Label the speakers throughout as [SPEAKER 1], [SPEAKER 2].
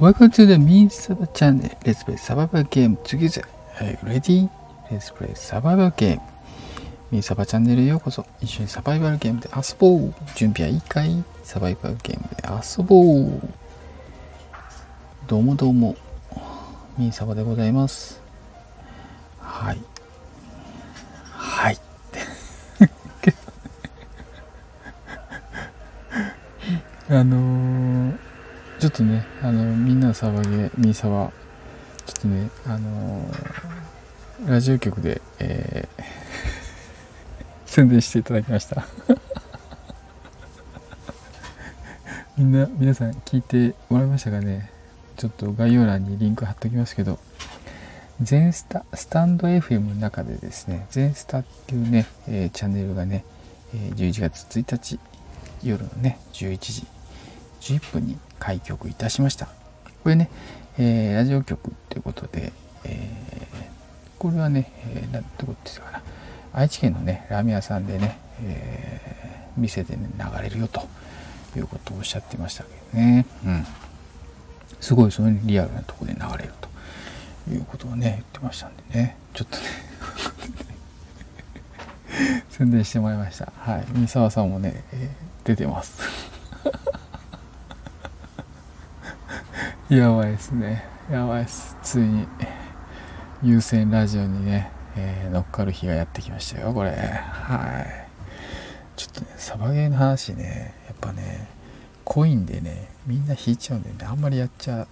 [SPEAKER 1] Welcome to the Mean Saba channel. Let's play survival game together. Are you ready? Let's play survival game. ミーサバチャンネルへようこそ。一緒にサバイバルゲームで遊ぼう。準備はいいかいサバイバルゲームで遊ぼう。どうもどうも。ミーサバでございます。はい。はい。あのー、ちょっとね、あの、みんなの騒ぎで、ミーサバ、ちょっとね、あのー、ラジオ局で、えー、宣伝していただきました。みんな、皆さん聞いてもらいましたかね？ちょっと概要欄にリンク貼っておきますけど、全スタ、スタンド FM の中でですね、全スタっていうね、えーチャンネルがね、え11月1日夜のね、11時11分に開局いたしました。これね、えーラジオ局ということで、えーこれはね、えーなんてことですかな、愛知県のね、ラーメン屋さんでね、えー店でね、流れるよということをおっしゃってましたけどね。うん。すごいそのリアルなとこで流れるということをね、言ってましたんでね、ちょっとね、宣伝してもらいました。はい。三沢さんもね、えー出てます。やばいですね。やばいです。ついに、優先ラジオにね、えー乗っかる日がやってきましたよ、これ。はい。ちょっとね、サバゲーの話ね、やっぱね、コインでね、みんな引いちゃうんでね、あんまりやっちゃ、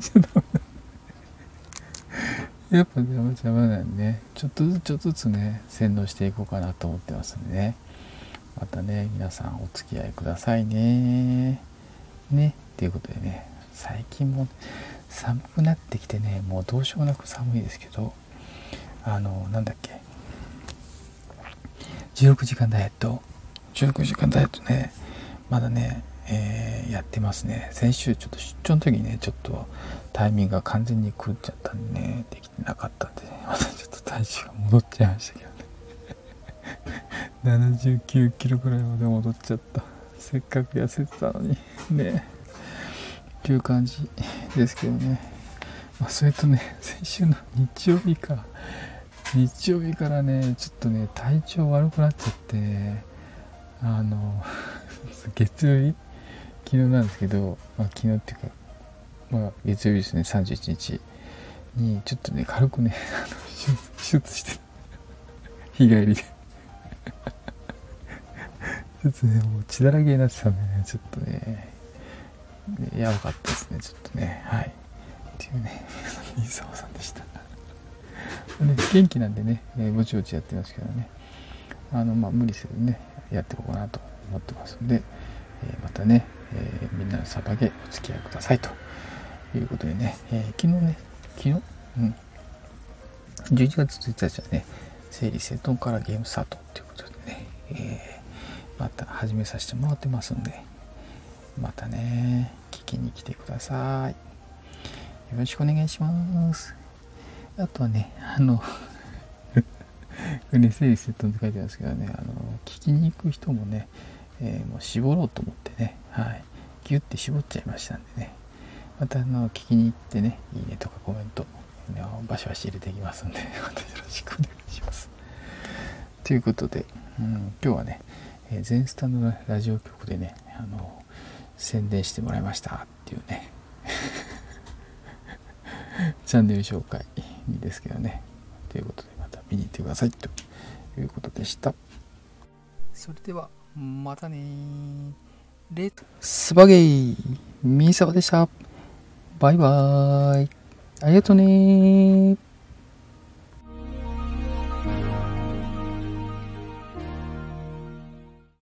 [SPEAKER 1] ちょっとやっぱ邪魔邪魔なんでね、ちょっとずつちょっとずつね、洗脳していこうかなと思ってますんでね。またね、皆さんお付き合いくださいね。ね、ということでね、最近も寒くなってきてね、もうどうしようもなく寒いですけど、あの、なんだっけ、16時間ダイエット、16時間ダイエットね、まだね、えーやってますね。先週ちょっと出張の時にね、ちょっとタイミングが完全に狂っちゃったんでね、できてなかったんで、ね、またちょっと体重が戻っちゃいましたけどね。79キロぐらいまで戻っちゃった。せっかく痩せてたのに、ね。っていう感じですけどね。まあ、それとね、先週の日曜日か。日曜日からね、ちょっとね、体調悪くなっちゃって、あの、月曜日？昨日なんですけど、まあ、昨日っていうか、まあ、月曜日ですね、31日に、ちょっとね、軽くね、あの手術して、日帰りで。ちょっとね、もう血だらけになってたんでね、ちょっと、ねやばかったですね、ちょっとね、はい。っていうね、新沢さんでした。ね、元気なんでね、えーぼちぼちやってますけどね、あの、まあ、無理せずね、やっていこうかなと思ってますんで、えーまたね、えーみんなのサバゲお付き合いくださいということでね、え昨日ね、昨日？うん。11月1日はね、整理整頓からゲームスタートということでね、えまた始めさせてもらってますんで、またね、聞きに来てください。よろしくお願いします。あとはね、あの、これね、整理整頓って書いてあるんですけどね、あの、聞きに行く人もね、えーもう絞ろうと思ってね、はい、ギュッて絞っちゃいましたんでね、またあの、聞きに行ってね、いいねとかコメント、ねバシバシ入れていきますんで、またよろしくお願いします。ということで、うん、今日はね、えー全スタンドのラジオ局でね、あの、宣伝してもらいましたっていうね、チャンネル紹介ですけどね。ということで、また見に行ってくださいということでした。それでは、またねー。レッツスバゲイミーサバでした。バイバーイ。ありがとうねー。